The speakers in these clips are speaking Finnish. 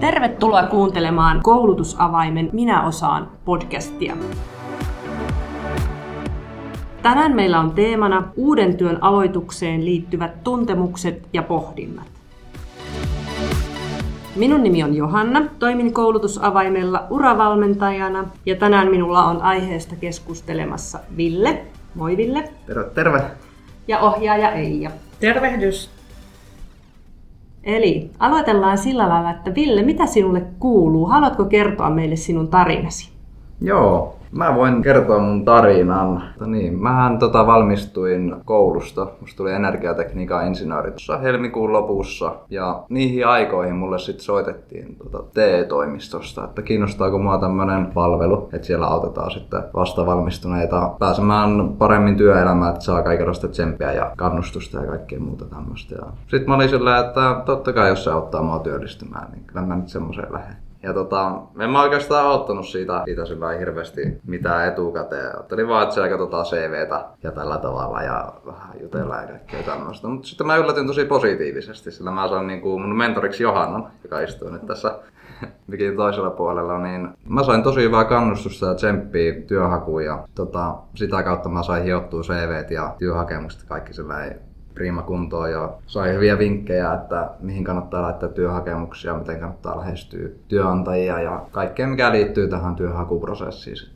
Tervetuloa kuuntelemaan koulutusavaimen Minä osaan podcastia. Tänään meillä on teemana uuden työn aloitukseen liittyvät tuntemukset ja pohdinnat. Minun nimi on Johanna, toimin koulutusavaimella uravalmentajana ja tänään minulla on aiheesta keskustelemassa Ville. Moi Ville. Terve, terve. Ja ohjaaja Eija. Tervehdys. Eli aloitellaan sillä lailla, että Ville, mitä sinulle kuuluu? Haluatko kertoa meille sinun tarinasi? Joo, Mä voin kertoa mun tarinan. No niin, mähän tota valmistuin koulusta. Musta tuli energiatekniikan insinööri tuossa helmikuun lopussa. Ja niihin aikoihin mulle sitten soitettiin tota TE-toimistosta, että kiinnostaako mua tämmönen palvelu, että siellä autetaan sitten vasta valmistuneita pääsemään paremmin työelämään, että saa kaikenlaista tsemppiä ja kannustusta ja kaikkea muuta tämmöistä. Sitten mä olin sillä, että totta kai jos se auttaa mua työllistymään, niin kyllä mä nyt semmoiseen lähden. Ja tota, en mä oikeastaan ottanut siitä, sillä hirveästi mitään etukäteen. Ottelin vaan, että siellä katsotaan CVtä ja tällä tavalla ja vähän jutellaan ja kaikkea tämmöistä. Mutta sitten mä yllätyin tosi positiivisesti, sillä mä sain niin mun mentoriksi Johannan, joka istuu nyt tässä mikin toisella puolella, niin mä sain tosi hyvää kannustusta ja tsemppiä työhakuun ja tota, sitä kautta mä sain hiottua CVt ja työhakemukset kaikki sellainen prima kuntoon ja sai hyviä vinkkejä, että mihin kannattaa laittaa työhakemuksia, miten kannattaa lähestyä työnantajia ja kaikkea mikä liittyy tähän työhakuprosessiin.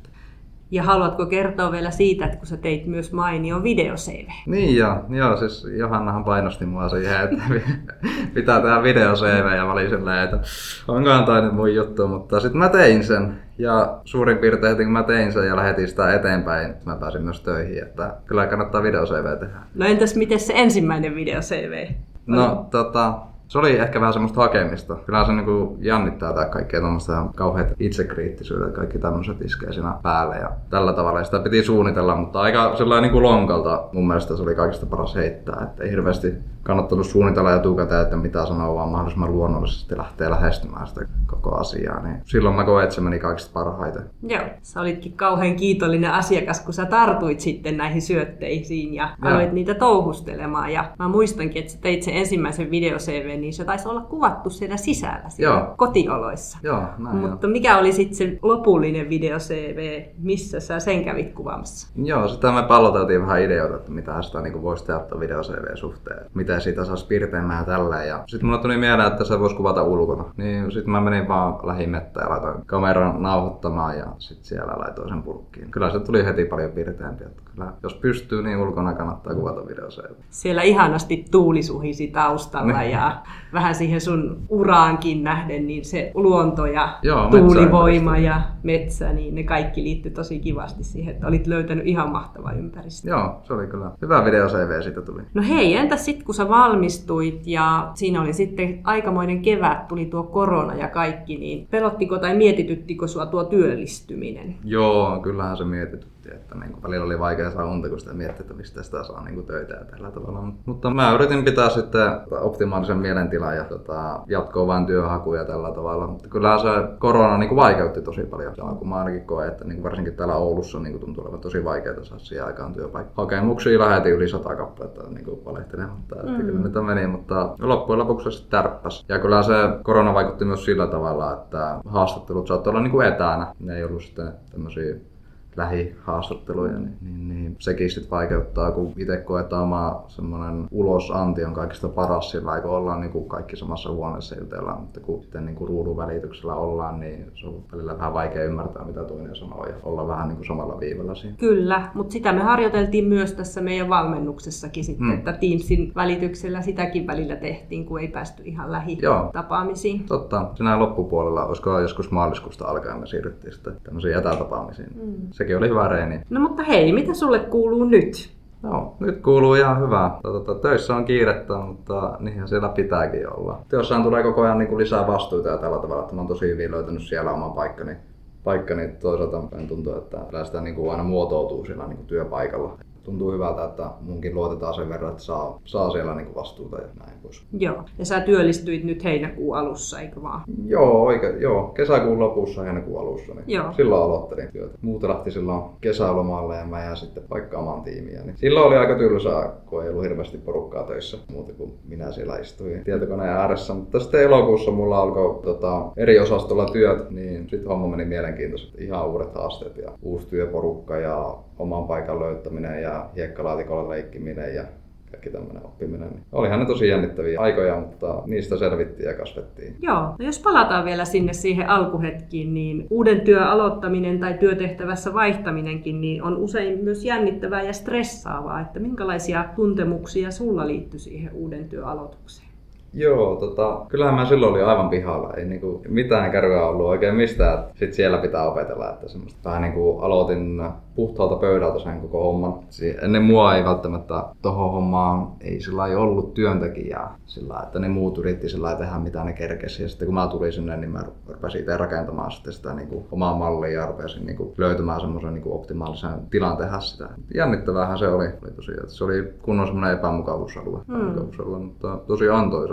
Ja haluatko kertoa vielä siitä, että kun sä teit myös mainio video CV? Niin joo, joo siis Johannahan painosti mua siihen, että pitää tehdä video CV ja mä olin silleen, että onkohan toi nyt mun juttu, mutta sitten mä tein sen ja suurin piirtein kun mä tein sen ja lähetin sitä eteenpäin, mä pääsin myös töihin, että kyllä kannattaa video CV tehdä. No entäs miten se ensimmäinen video CV? No tota, se oli ehkä vähän semmoista hakemista. Kyllä se niinku jännittää tää kaikkea tuommoista kauheat itsekriittisyydet, kaikki tämmöiset iskee siinä päälle ja tällä tavalla. Ja sitä piti suunnitella, mutta aika sellainen niinku lonkalta mun mielestä se oli kaikista paras heittää. Että ei hirveästi kannattanut suunnitella etukäteen, että mitä sanoa, vaan mahdollisimman luonnollisesti lähteä lähestymään sitä koko asiaa. Niin silloin mä koen, että se meni kaikista parhaiten. Joo, sä olitkin kauhean kiitollinen asiakas, kun sä tartuit sitten näihin syötteisiin ja aloit niitä touhustelemaan. Ja mä muistankin, että sä teit sen ensimmäisen video CV, niin se taisi olla kuvattu siellä sisällä, siellä Joo. kotioloissa. Joo, näin Mutta jo. mikä oli sitten se lopullinen video CV, missä sä sen kävit kuvaamassa? Joo, sitä me palloteltiin vähän ideoita, että mitä sitä niin voisi tehdä video CV suhteen. Mitä siitä saisi pirteämään tällä. Ja sitten mulle tuli mieleen, että se voisi kuvata ulkona. Niin sitten mä menin vaan lähimettä ja laitoin kameran nauhoittamaan ja sitten siellä laitoin sen purkkiin. Kyllä se tuli heti paljon pirteämpi. Että kyllä, jos pystyy, niin ulkona kannattaa kuvata video Siellä ihanasti tuuli suhisi taustalla niin. ja vähän siihen sun uraankin nähden, niin se luonto ja Joo, tuulivoima ja metsä, niin ne kaikki liittyy tosi kivasti siihen, että olit löytänyt ihan mahtava ympäristö. Joo, se oli kyllä hyvä video CV siitä tuli. No hei, entäs sitten kun sä valmistuit ja siinä oli sitten aikamoinen kevät, tuli tuo korona ja kaikki, niin pelottiko tai mietityttikö sua tuo työllistyminen? Joo, kyllähän se mietitytti että niin kuin välillä oli vaikea saa unta, kun sitä miettii, että mistä sitä saa niin kuin töitä ja tällä tavalla. Mutta mä yritin pitää sitten optimaalisen mielentilan ja tota, jatkoa vain työhakuja tällä tavalla. Mutta kyllä se korona niin kuin vaikeutti tosi paljon. Ja kun mä ainakin koen, että niin kuin varsinkin täällä Oulussa niin kuin tuntuu olevan tosi vaikeaa saada siihen aikaan työpaikka. Hakemuksia lähetin yli sata kappaletta niin kuin valehtelematta, että mm. kyllä mitä meni, mutta loppujen lopuksi se tärppäs. Ja kyllä se korona vaikutti myös sillä tavalla, että haastattelut saattoi olla niin kuin etänä. Ne ei ollut sitten tämmöisiä lähihaastatteluja, niin, niin, niin sekin sitten vaikeuttaa, kun itse koetaan oma semmoinen ulosanti on kaikista paras sillä kun ollaan niin kuin kaikki samassa huoneessa jutellaan, mutta kun sitten niin kuin ruudun välityksellä ollaan, niin se on välillä vähän vaikea ymmärtää, mitä toinen sanoo ja olla vähän niin kuin samalla viivalla siinä. Kyllä, mutta sitä me harjoiteltiin myös tässä meidän valmennuksessakin sitten, hmm. että Teamsin välityksellä sitäkin välillä tehtiin, kun ei päästy ihan lähitapaamisiin. Totta, sinä loppupuolella, olisiko joskus maaliskuusta alkaen me siirryttiin sitten tämmöisiin etätapaamisiin. Hmm. Sekin oli hyvä reeni. No mutta hei, mitä sulle kuuluu nyt? No, nyt kuuluu ihan hyvää. Tota, töissä on kiirettä, mutta niinhän siellä pitääkin olla. Työssään tulee koko ajan niin kuin lisää vastuuta ja tällä tavalla, että mä oon tosi hyvin löytänyt siellä oman paikkani. Paikkani toisaalta tuntuu, että sitä niin kuin aina muotoutuu siellä niin kuin työpaikalla tuntuu hyvältä, että munkin luotetaan sen verran, että saa, saa siellä niin vastuuta ja näin pois. Joo, ja sä työllistyit nyt heinäkuun alussa, eikö vaan? Joo, oikein, joo. kesäkuun lopussa, heinäkuun alussa, niin joo. silloin aloittelin työtä. Muuta lähti silloin kesälomalle ja mä jään sitten paikkaamaan tiimiä. Niin silloin oli aika tylsää, kun ei ollut hirveästi porukkaa töissä, muuta kuin minä siellä istuin tietokoneen ääressä. Mutta sitten elokuussa mulla alkoi tota, eri osastolla työt, niin sitten homma meni mielenkiintoisesti. Ihan uudet haasteet ja uusi työporukka ja oman paikan löytäminen ja hiekkalaatikolla leikkiminen ja kaikki tämmöinen oppiminen. Niin olihan ne tosi jännittäviä aikoja, mutta niistä selvittiin ja kasvettiin. Joo, no jos palataan vielä sinne siihen alkuhetkiin, niin uuden työn aloittaminen tai työtehtävässä vaihtaminenkin niin on usein myös jännittävää ja stressaavaa. Että minkälaisia tuntemuksia sulla liittyy siihen uuden työn aloitukseen? Joo, tota, kyllähän mä silloin olin aivan pihalla. Ei niinku mitään kärryä ollut oikein mistään. Sitten siellä pitää opetella, että semmoista vähän niinku aloitin puhtaalta pöydältä sen koko homman. Ennen mua ei välttämättä tohon hommaan ei sillä ei ollut työntekijää sillä että ne muut yritti sillä tehdä mitä ne kerkesi. Ja sitten kun mä tulin sinne, niin mä rupesin itse rakentamaan sitten sitä niinku omaa mallia ja rupesin niinku löytämään semmoisen niinku optimaalisen tilan tehdä sitä. Jännittävähän se oli, oli tosiaan. Se oli kunnon semmoinen epämukavuusalue, mm. epämukavuusalue mutta tosi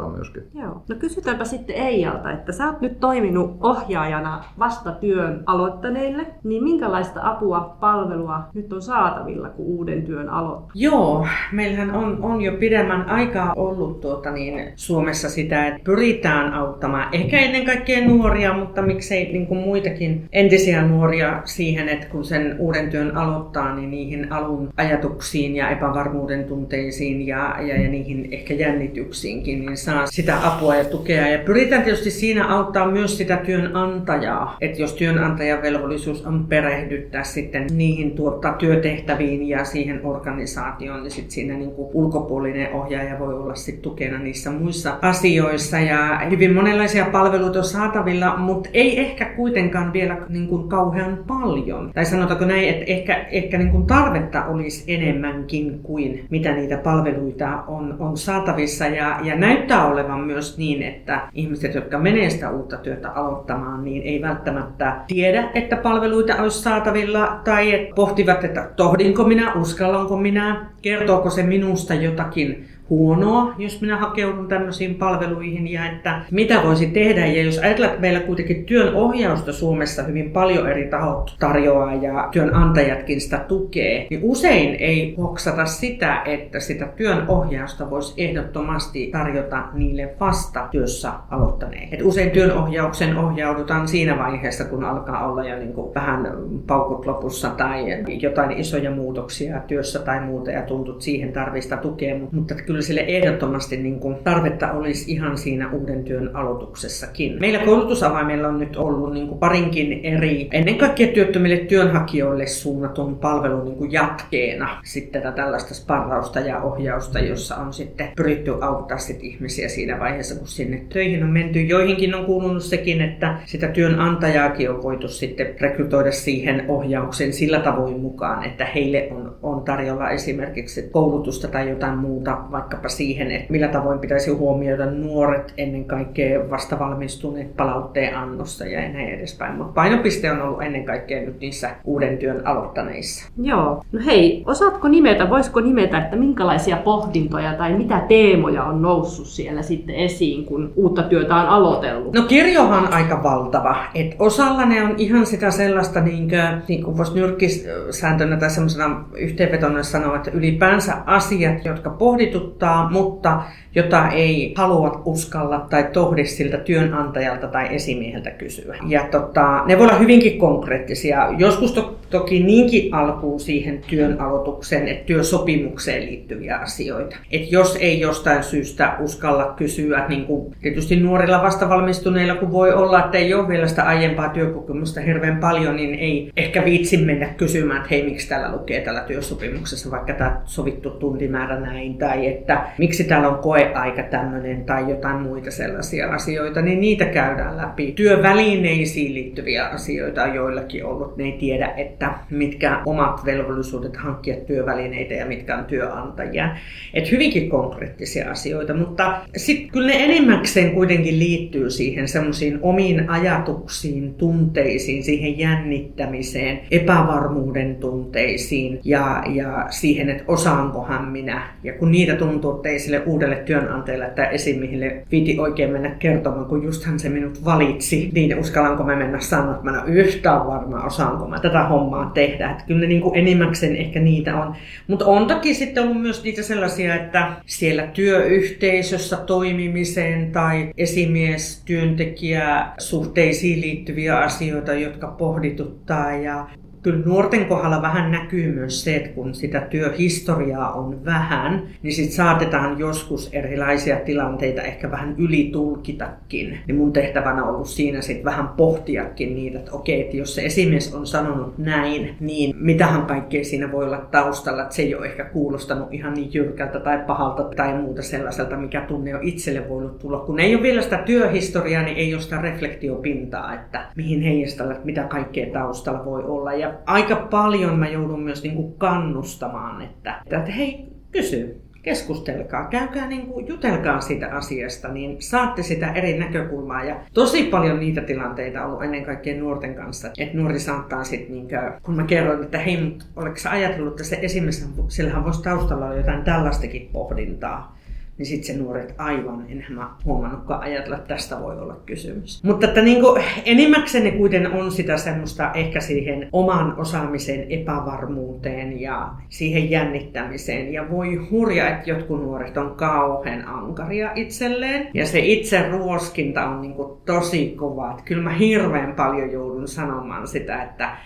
antoisaa myöskin. Joo. No kysytäänpä sitten Eijalta, että sä oot nyt toiminut ohjaajana vasta työn aloittaneille, niin minkälaista apua, palvelua nyt on saatavilla, kun uuden työn aloittaa? Joo, meillähän on, on jo pidemmän aikaa ollut tuota niin, Suomessa sitä, että pyritään auttamaan ehkä ennen kaikkea nuoria, mutta miksei niin kuin muitakin entisiä nuoria siihen, että kun sen uuden työn aloittaa, niin niihin alun ajatuksiin ja epävarmuuden tunteisiin ja, ja, ja niihin ehkä jännityksiinkin, niin saa sitä apua ja tukea. Ja pyritään tietysti siinä auttaa myös sitä työnantajaa, että jos työnantajan velvollisuus on perehdyttää sitten niihin tuottaa työtehtäviin ja siihen organisaatioon, niin sitten siinä niin kuin ulkopuolinen ohjaaja voi olla sitten tukena niissä muissa asioissa. Ja hyvin monenlaisia palveluita on saatavilla, mutta ei ehkä kuitenkaan vielä niin kuin kauhean paljon. Tai sanotaanko näin, että ehkä, ehkä niin kuin tarvetta olisi enemmänkin kuin mitä niitä palveluita on, on saatavissa. Ja, ja näyttää olevan myös niin, että ihmiset, jotka menee sitä uutta työtä aloittamaan, niin ei välttämättä tiedä, että palveluita olisi saatavilla tai pohtivat, että tohdinko minä, uskallanko minä, kertooko se minusta jotakin huonoa, jos minä hakeudun tämmöisiin palveluihin ja että mitä voisi tehdä. Ja jos ajatellaan, että meillä kuitenkin työn ohjausta Suomessa hyvin paljon eri tahot tarjoaa ja työnantajatkin sitä tukee, niin usein ei hoksata sitä, että sitä työn ohjausta voisi ehdottomasti tarjota niille vasta työssä aloittaneille. Et usein työn ohjauksen ohjaudutaan siinä vaiheessa, kun alkaa olla jo niin kuin vähän paukut lopussa tai jotain isoja muutoksia työssä tai muuta ja tuntut siihen tarvista tukea, mutta kyllä kyllä sille ehdottomasti niin kuin tarvetta olisi ihan siinä uuden työn aloituksessakin. Meillä koulutusavaimella on nyt ollut niin kuin parinkin eri, ennen kaikkea työttömille työnhakijoille suunnatun palvelun niin kuin jatkeena sitten tätä tällaista sparrausta ja ohjausta, jossa on sitten pyritty auttaa sit ihmisiä siinä vaiheessa, kun sinne töihin on menty. Joihinkin on kuulunut sekin, että sitä työnantajaakin on voitu sitten rekrytoida siihen ohjaukseen sillä tavoin mukaan, että heille on, on tarjolla esimerkiksi koulutusta tai jotain muuta, vaikkapa siihen, että millä tavoin pitäisi huomioida nuoret ennen kaikkea vastavalmistuneet palautteen annossa ja näin edespäin. Mutta painopiste on ollut ennen kaikkea nyt niissä uuden työn aloittaneissa. Joo. No hei, osaatko nimetä, voisiko nimetä, että minkälaisia pohdintoja tai mitä teemoja on noussut siellä sitten esiin, kun uutta työtä on aloitellut? No kirjohan on aika valtava. Et osalla ne on ihan sitä sellaista, niin kuin, niin kuin voisi nyrkkisääntönä tai semmoisena yhteenvetona sanoa, että ylipäänsä asiat, jotka pohditut vaikuttaa, mutta jota ei halua uskalla tai tohdi siltä työnantajalta tai esimieheltä kysyä. Ja tota, ne voi olla hyvinkin konkreettisia. Joskus to, toki niinkin alkuun siihen työn aloitukseen, että työsopimukseen liittyviä asioita. Et jos ei jostain syystä uskalla kysyä, niin kuin tietysti nuorilla vastavalmistuneilla, kun voi olla, että ei ole vielä sitä aiempaa työkokemusta hirveän paljon, niin ei ehkä viitsi mennä kysymään, että hei, miksi täällä lukee täällä työsopimuksessa vaikka tämä sovittu tuntimäärä näin, tai että miksi täällä on koe aika tämmöinen tai jotain muita sellaisia asioita, niin niitä käydään läpi. Työvälineisiin liittyviä asioita on joillakin ollut. Ne ei tiedä, että että mitkä omat velvollisuudet hankkia työvälineitä ja mitkä on työnantajia. Että hyvinkin konkreettisia asioita, mutta sitten kyllä ne enimmäkseen kuitenkin liittyy siihen semmoisiin omiin ajatuksiin, tunteisiin, siihen jännittämiseen, epävarmuuden tunteisiin ja, ja siihen, että osaankohan minä. Ja kun niitä tuntuu, että ei sille uudelle työnantajalle tai esimiehille viiti oikein mennä kertomaan, kun justhan se minut valitsi, niin uskallanko mä mennä sanoa, että mä en ole yhtään varma, osaanko mä tätä hommaa tehdä. Että kyllä niin kuin enimmäkseen ehkä niitä on. Mutta on toki sitten ollut myös niitä sellaisia, että siellä työyhteisössä toimimiseen tai esimies-työntekijä suhteisiin liittyviä asioita, jotka pohdituttaa ja kyllä nuorten kohdalla vähän näkyy myös se, että kun sitä työhistoriaa on vähän, niin sitten saatetaan joskus erilaisia tilanteita ehkä vähän ylitulkitakin. Niin mun tehtävänä on ollut siinä sitten vähän pohtiakin niitä, että okei, että jos se esimies on sanonut näin, niin mitähän kaikkea siinä voi olla taustalla, että se ei ole ehkä kuulostanut ihan niin jyrkältä tai pahalta tai muuta sellaiselta, mikä tunne on itselle voinut tulla. Kun ei ole vielä sitä työhistoriaa, niin ei ole sitä reflektiopintaa, että mihin heijastella, mitä kaikkea taustalla voi olla. Ja aika paljon mä joudun myös niin kuin kannustamaan, että, että hei, kysy, keskustelkaa, käykää niin kuin, jutelkaa siitä asiasta, niin saatte sitä eri näkökulmaa. Ja tosi paljon niitä tilanteita on ollut ennen kaikkea nuorten kanssa, että nuori saattaa sitten, niin kun mä kerron, että hei, oletko sä ajatellut, että se esimerkiksi, sillähän voisi taustalla olla jotain tällaistakin pohdintaa niin sitten se nuoret aivan, enhän mä huomannutkaan ajatella, että tästä voi olla kysymys. Mutta että niin kuin, enimmäkseen ne kuitenkin on sitä semmoista ehkä siihen oman osaamisen epävarmuuteen ja siihen jännittämiseen. Ja voi hurja, että jotkut nuoret on kauhean ankaria itselleen. Ja se itse ruoskinta on niin kuin tosi kova. Että kyllä mä hirveän paljon joudun sanomaan sitä, että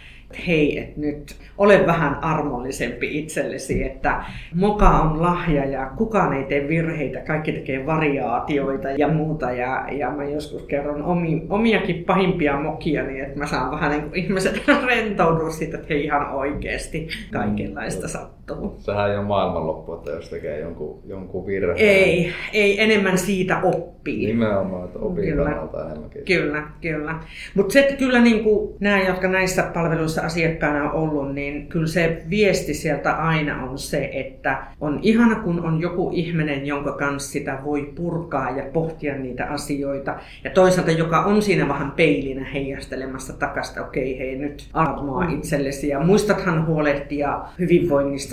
hei, että nyt ole vähän armollisempi itsellesi, että moka on lahja ja kukaan ei tee virheitä, kaikki tekee variaatioita ja muuta. Ja, ja mä joskus kerron omi, omiakin pahimpia mokia, niin että mä saan vähän niin kuin ihmiset rentoutua siitä, että hei ihan oikeasti kaikenlaista mm. Sattuu. Sehän ei ole maailmanloppu, että jos tekee jonkun, jonkun virheen. Ei, ei enemmän siitä oppii. Nimenomaan, että opii kyllä. kannalta enemmänkin. Kyllä, kyllä. Mutta se, että kyllä niin kuin nämä, jotka näissä palveluissa asiakkaana ollut, niin kyllä se viesti sieltä aina on se, että on ihana, kun on joku ihminen, jonka kanssa sitä voi purkaa ja pohtia niitä asioita. Ja toisaalta, joka on siinä vähän peilinä heijastelemassa takasta, okei, okay, hei nyt armoa mm. itsellesi. Ja muistathan huolehtia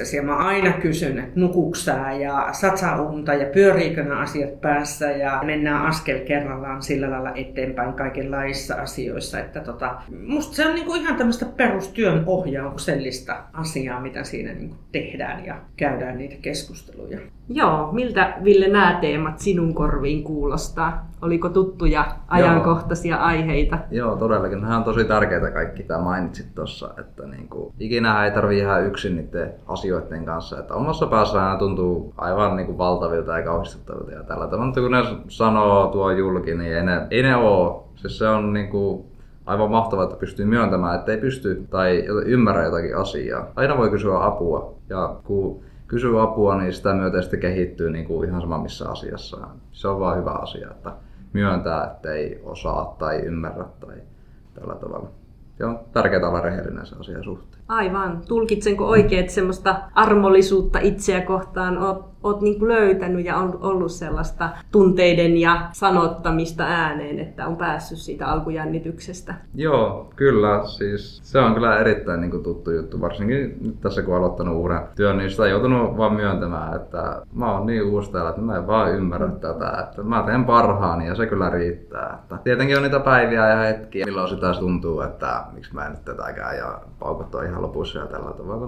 hyvinvoinnistasi. Ja mä aina kysyn, että nukuksää ja satsaa unta ja pyöriikö nämä asiat päässä ja mennään askel kerrallaan sillä lailla eteenpäin kaikenlaisissa asioissa. Että tota, musta se on niinku ihan tämmöistä perus perustyön ohjauksellista asiaa, mitä siinä niin kuin tehdään ja käydään niitä keskusteluja. Joo, miltä Ville nämä teemat sinun korviin kuulostaa? Oliko tuttuja ajankohtaisia Joo. aiheita? Joo, todellakin. Nämä on tosi tärkeitä kaikki, tämä mainitsit tuossa, että niin kuin, ikinä ei tarvitse ihan yksin niiden asioiden kanssa. Että omassa päässä nämä tuntuu aivan niin kuin valtavilta ja kauhistuttavilta ja tällä tavalla. Mutta kun ne sanoo tuo julki, niin ei ne, ei ne ole. Siis se on niin kuin, aivan mahtavaa, että pystyy myöntämään, että ei pysty tai ymmärrä jotakin asiaa. Aina voi kysyä apua ja kun kysyy apua, niin sitä myötä sitten kehittyy niin kuin ihan sama missä asiassa. Se on vaan hyvä asia, että myöntää, että ei osaa tai ymmärrä tai tällä tavalla. Ja on tärkeää olla rehellinen se asia suhteen. Aivan. Tulkitsenko oikein, että semmoista armollisuutta itseä kohtaan oot oot niin kuin löytänyt ja on ollut sellaista tunteiden ja sanottamista ääneen, että on päässyt siitä alkujännityksestä? Joo, kyllä. Siis se on kyllä erittäin niin kuin tuttu juttu, varsinkin nyt tässä kun aloittanut uuden työn, niin sitä on joutunut vaan myöntämään, että mä oon niin uusi täällä, että mä en vaan ymmärrä tätä, että mä teen parhaani ja se kyllä riittää. Että tietenkin on niitä päiviä ja hetkiä, milloin sitä tuntuu, että miksi mä en nyt tätäkään ja paukut on ihan lopussa ja tällä tavalla.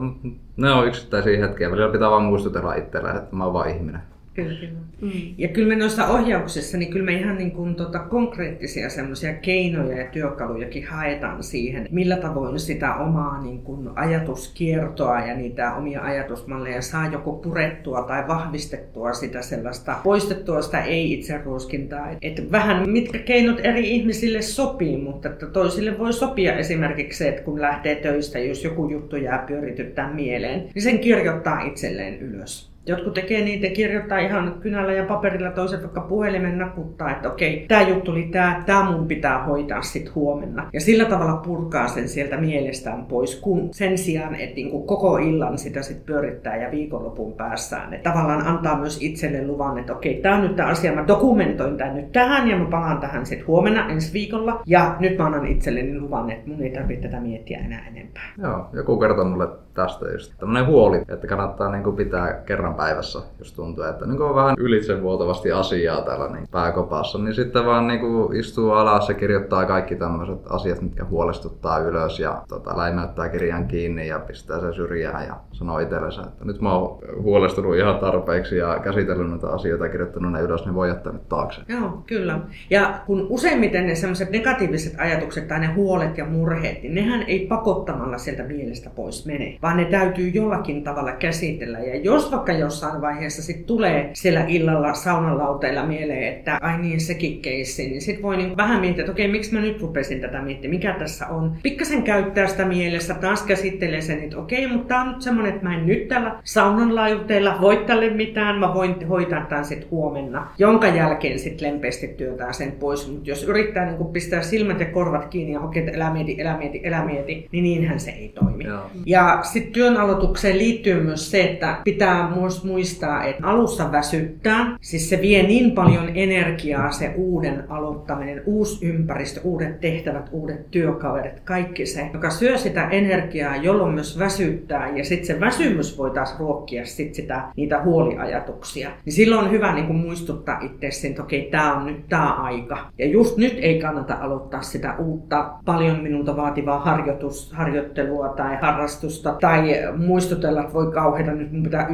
Ne on yksittäisiä hetkiä, välillä pitää vaan muistutella itselle, että mä oon vaan ihminen. Kyllä, kyllä. Mm. Ja kyllä me noissa ohjauksissa, niin kyllä me ihan niin kuin tota konkreettisia semmoisia keinoja ja työkalujakin haetaan siihen, millä tavoin sitä omaa niin kuin ajatuskiertoa ja niitä omia ajatusmalleja saa joko purettua tai vahvistettua sitä sellaista, poistettua sitä ei-itseruoskintaa. Että vähän mitkä keinot eri ihmisille sopii, mutta että toisille voi sopia esimerkiksi se, että kun lähtee töistä, jos joku juttu jää pyörityttää mieleen, niin sen kirjoittaa itselleen ylös Jotkut tekee niitä, kirjoittaa ihan kynällä ja paperilla, toiset vaikka puhelimen nakuttaa, että okei, tämä juttu oli tämä, tämä mun pitää hoitaa sitten huomenna. Ja sillä tavalla purkaa sen sieltä mielestään pois, kun sen sijaan, että niin koko illan sitä sitten pyörittää ja viikonlopun päässään. Että tavallaan antaa myös itselle luvan, että okei, tämä on nyt tämä asia, mä dokumentoin tämän nyt tähän ja mä palaan tähän sitten huomenna ensi viikolla. Ja nyt mä annan itselleni luvan, että mun ei tarvitse tätä miettiä enää enempää. Joo, joku kertoo mulle tästä just tämmöinen huoli, että kannattaa niin kuin pitää kerran päivässä, jos tuntuu, että niin on vähän ylitsevuotavasti asiaa täällä niin pääkopassa, niin sitten vaan niin kuin istuu alas ja kirjoittaa kaikki tämmöiset asiat, mitkä huolestuttaa ylös ja tota, läimäyttää kirjan kiinni ja pistää se syrjään ja sanoo itsellensä, että nyt mä oon huolestunut ihan tarpeeksi ja käsitellyt näitä asioita ja kirjoittanut ne ylös, niin voi jättää nyt taakse. Joo, kyllä. Ja kun useimmiten ne semmoiset negatiiviset ajatukset tai ne huolet ja murheet, niin nehän ei pakottamalla sieltä mielestä pois mene, vaan ne täytyy jollakin tavalla käsitellä. Ja jos vaikka jossain vaiheessa sit tulee siellä illalla saunalauteilla mieleen, että ai niin sekin keissi, niin sitten voi niin vähän miettiä, että okei, miksi mä nyt rupesin tätä miettimään, mikä tässä on. Pikkasen käyttää sitä mielessä, taas käsittelee sen, että okei, mutta tämä on nyt semmoinen, että mä en nyt tällä saunan laajuuteella voi tälle mitään, mä voin hoitaa tämän sitten huomenna, jonka jälkeen sitten lempeästi työtää sen pois. Mutta jos yrittää niin pistää silmät ja korvat kiinni ja hokea, että älä mieti, älä mieti, älä mieti, niin niinhän se ei toimi. Joo. Ja sitten työn aloitukseen liittyy myös se, että pitää myös muistaa, että alussa väsyttää. Siis se vie niin paljon energiaa se uuden aloittaminen, uusi ympäristö, uudet tehtävät, uudet työkaverit, kaikki se, joka syö sitä energiaa, jolloin myös väsyttää. Ja sitten se väsymys voi taas ruokkia sit sitä, niitä huoliajatuksia. Niin silloin on hyvä niin muistuttaa itse että okei, tämä on nyt tämä aika. Ja just nyt ei kannata aloittaa sitä uutta, paljon minulta vaativaa harjoitus, harjoittelua tai harrastusta tai muistutella, että voi kauheita, nyt mun pitää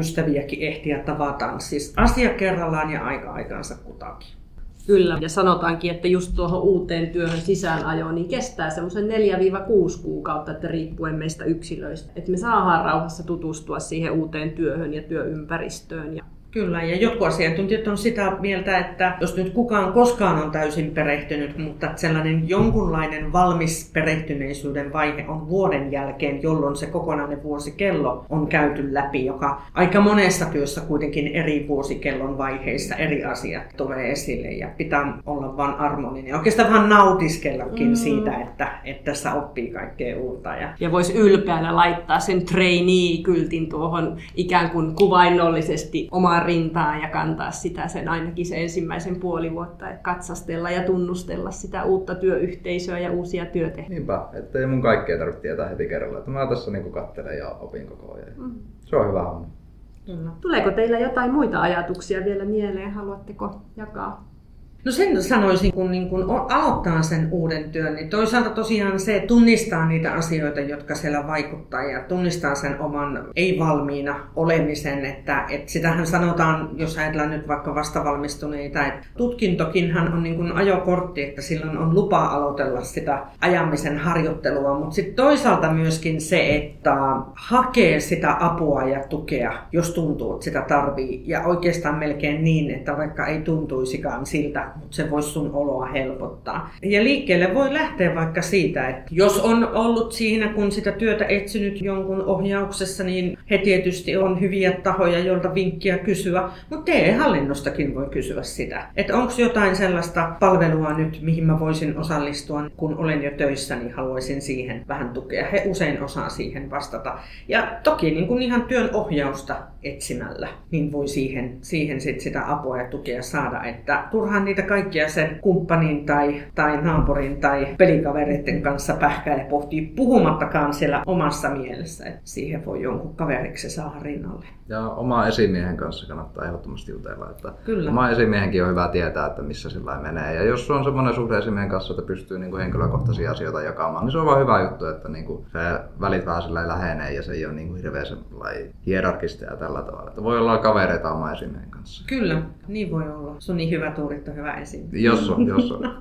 ystäviäkin ehtiä tavata. Siis asia kerrallaan ja aika aikaansa kutakin. Kyllä, ja sanotaankin, että just tuohon uuteen työhön sisäänajoon niin kestää semmoisen 4-6 kuukautta, että riippuen meistä yksilöistä. Että me saadaan rauhassa tutustua siihen uuteen työhön ja työympäristöön ja Kyllä, ja jotkut asiantuntijat on sitä mieltä, että jos nyt kukaan koskaan on täysin perehtynyt, mutta sellainen jonkunlainen valmis perehtyneisyyden vaihe on vuoden jälkeen, jolloin se kokonainen vuosikello on käyty läpi, joka aika monessa työssä kuitenkin eri vuosikellon vaiheissa eri asiat tulee esille ja pitää olla vain armollinen. Ja oikeastaan vaan nautiskellakin mm. siitä, että, että tässä oppii kaikkea uutta. Ja, ja voisi ylpeänä laittaa sen trainee-kyltin tuohon ikään kuin kuvainnollisesti omaan rintaan ja kantaa sitä sen ainakin se ensimmäisen puoli vuotta, että katsastella ja tunnustella sitä uutta työyhteisöä ja uusia työtehtäviä. Niinpä, että ei mun kaikkea tarvitse tietää heti kerralla, että mä tässä niinku kattelen ja opin koko ajan. Mm. Se on hyvä homma. Tuleeko teillä jotain muita ajatuksia vielä mieleen? Haluatteko jakaa? No sen sanoisin, kun, niin kun aloittaa sen uuden työn, niin toisaalta tosiaan se tunnistaa niitä asioita, jotka siellä vaikuttaa ja tunnistaa sen oman ei-valmiina olemisen, että, että sitähän sanotaan, jos ajatellaan nyt vaikka vastavalmistuneita, että tutkintokinhan on niin kuin ajokortti, että silloin on lupa aloitella sitä ajamisen harjoittelua, mutta sitten toisaalta myöskin se, että hakee sitä apua ja tukea, jos tuntuu, että sitä tarvii. Ja oikeastaan melkein niin, että vaikka ei tuntuisikaan siltä, mutta se voisi sun oloa helpottaa. Ja liikkeelle voi lähteä vaikka siitä, että jos on ollut siinä, kun sitä työtä etsinyt jonkun ohjauksessa, niin he tietysti on hyviä tahoja, joilta vinkkiä kysyä, mutta TE-hallinnostakin voi kysyä sitä. Että onko jotain sellaista palvelua nyt, mihin mä voisin osallistua, kun olen jo töissä, niin haluaisin siihen vähän tukea. He usein osaa siihen vastata. Ja toki niin kuin ihan työn ohjausta etsimällä, niin voi siihen, siihen sit sitä apua ja tukea saada. Että turhaan niitä kaikkia sen kumppanin tai, tai naapurin tai pelikavereiden kanssa pähkää ja pohtii puhumattakaan siellä omassa mielessä, että siihen voi jonkun kaveriksi saada rinnalle. Ja oma esimiehen kanssa kannattaa ehdottomasti jutella. Että Kyllä. Oma esimiehenkin on hyvä tietää, että missä sillä menee. Ja jos on semmoinen suhde esimiehen kanssa, että pystyy niin kuin henkilökohtaisia asioita jakamaan, niin se on vaan hyvä juttu, että niin kuin se välit vähän sillä lähenee ja se ei ole niin kuin hirveän hierarkista ja tällä tavalla. Että voi olla kavereita oma esimiehen kanssa. Kyllä, niin voi olla. Se on niin hyvä tuurittu, hyvä esim. Jos on, jos on.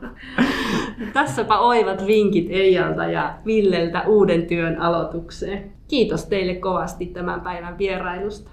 Tässäpä oivat vinkit Eijalta ja Villeltä uuden työn aloitukseen. Kiitos teille kovasti tämän päivän vierailusta.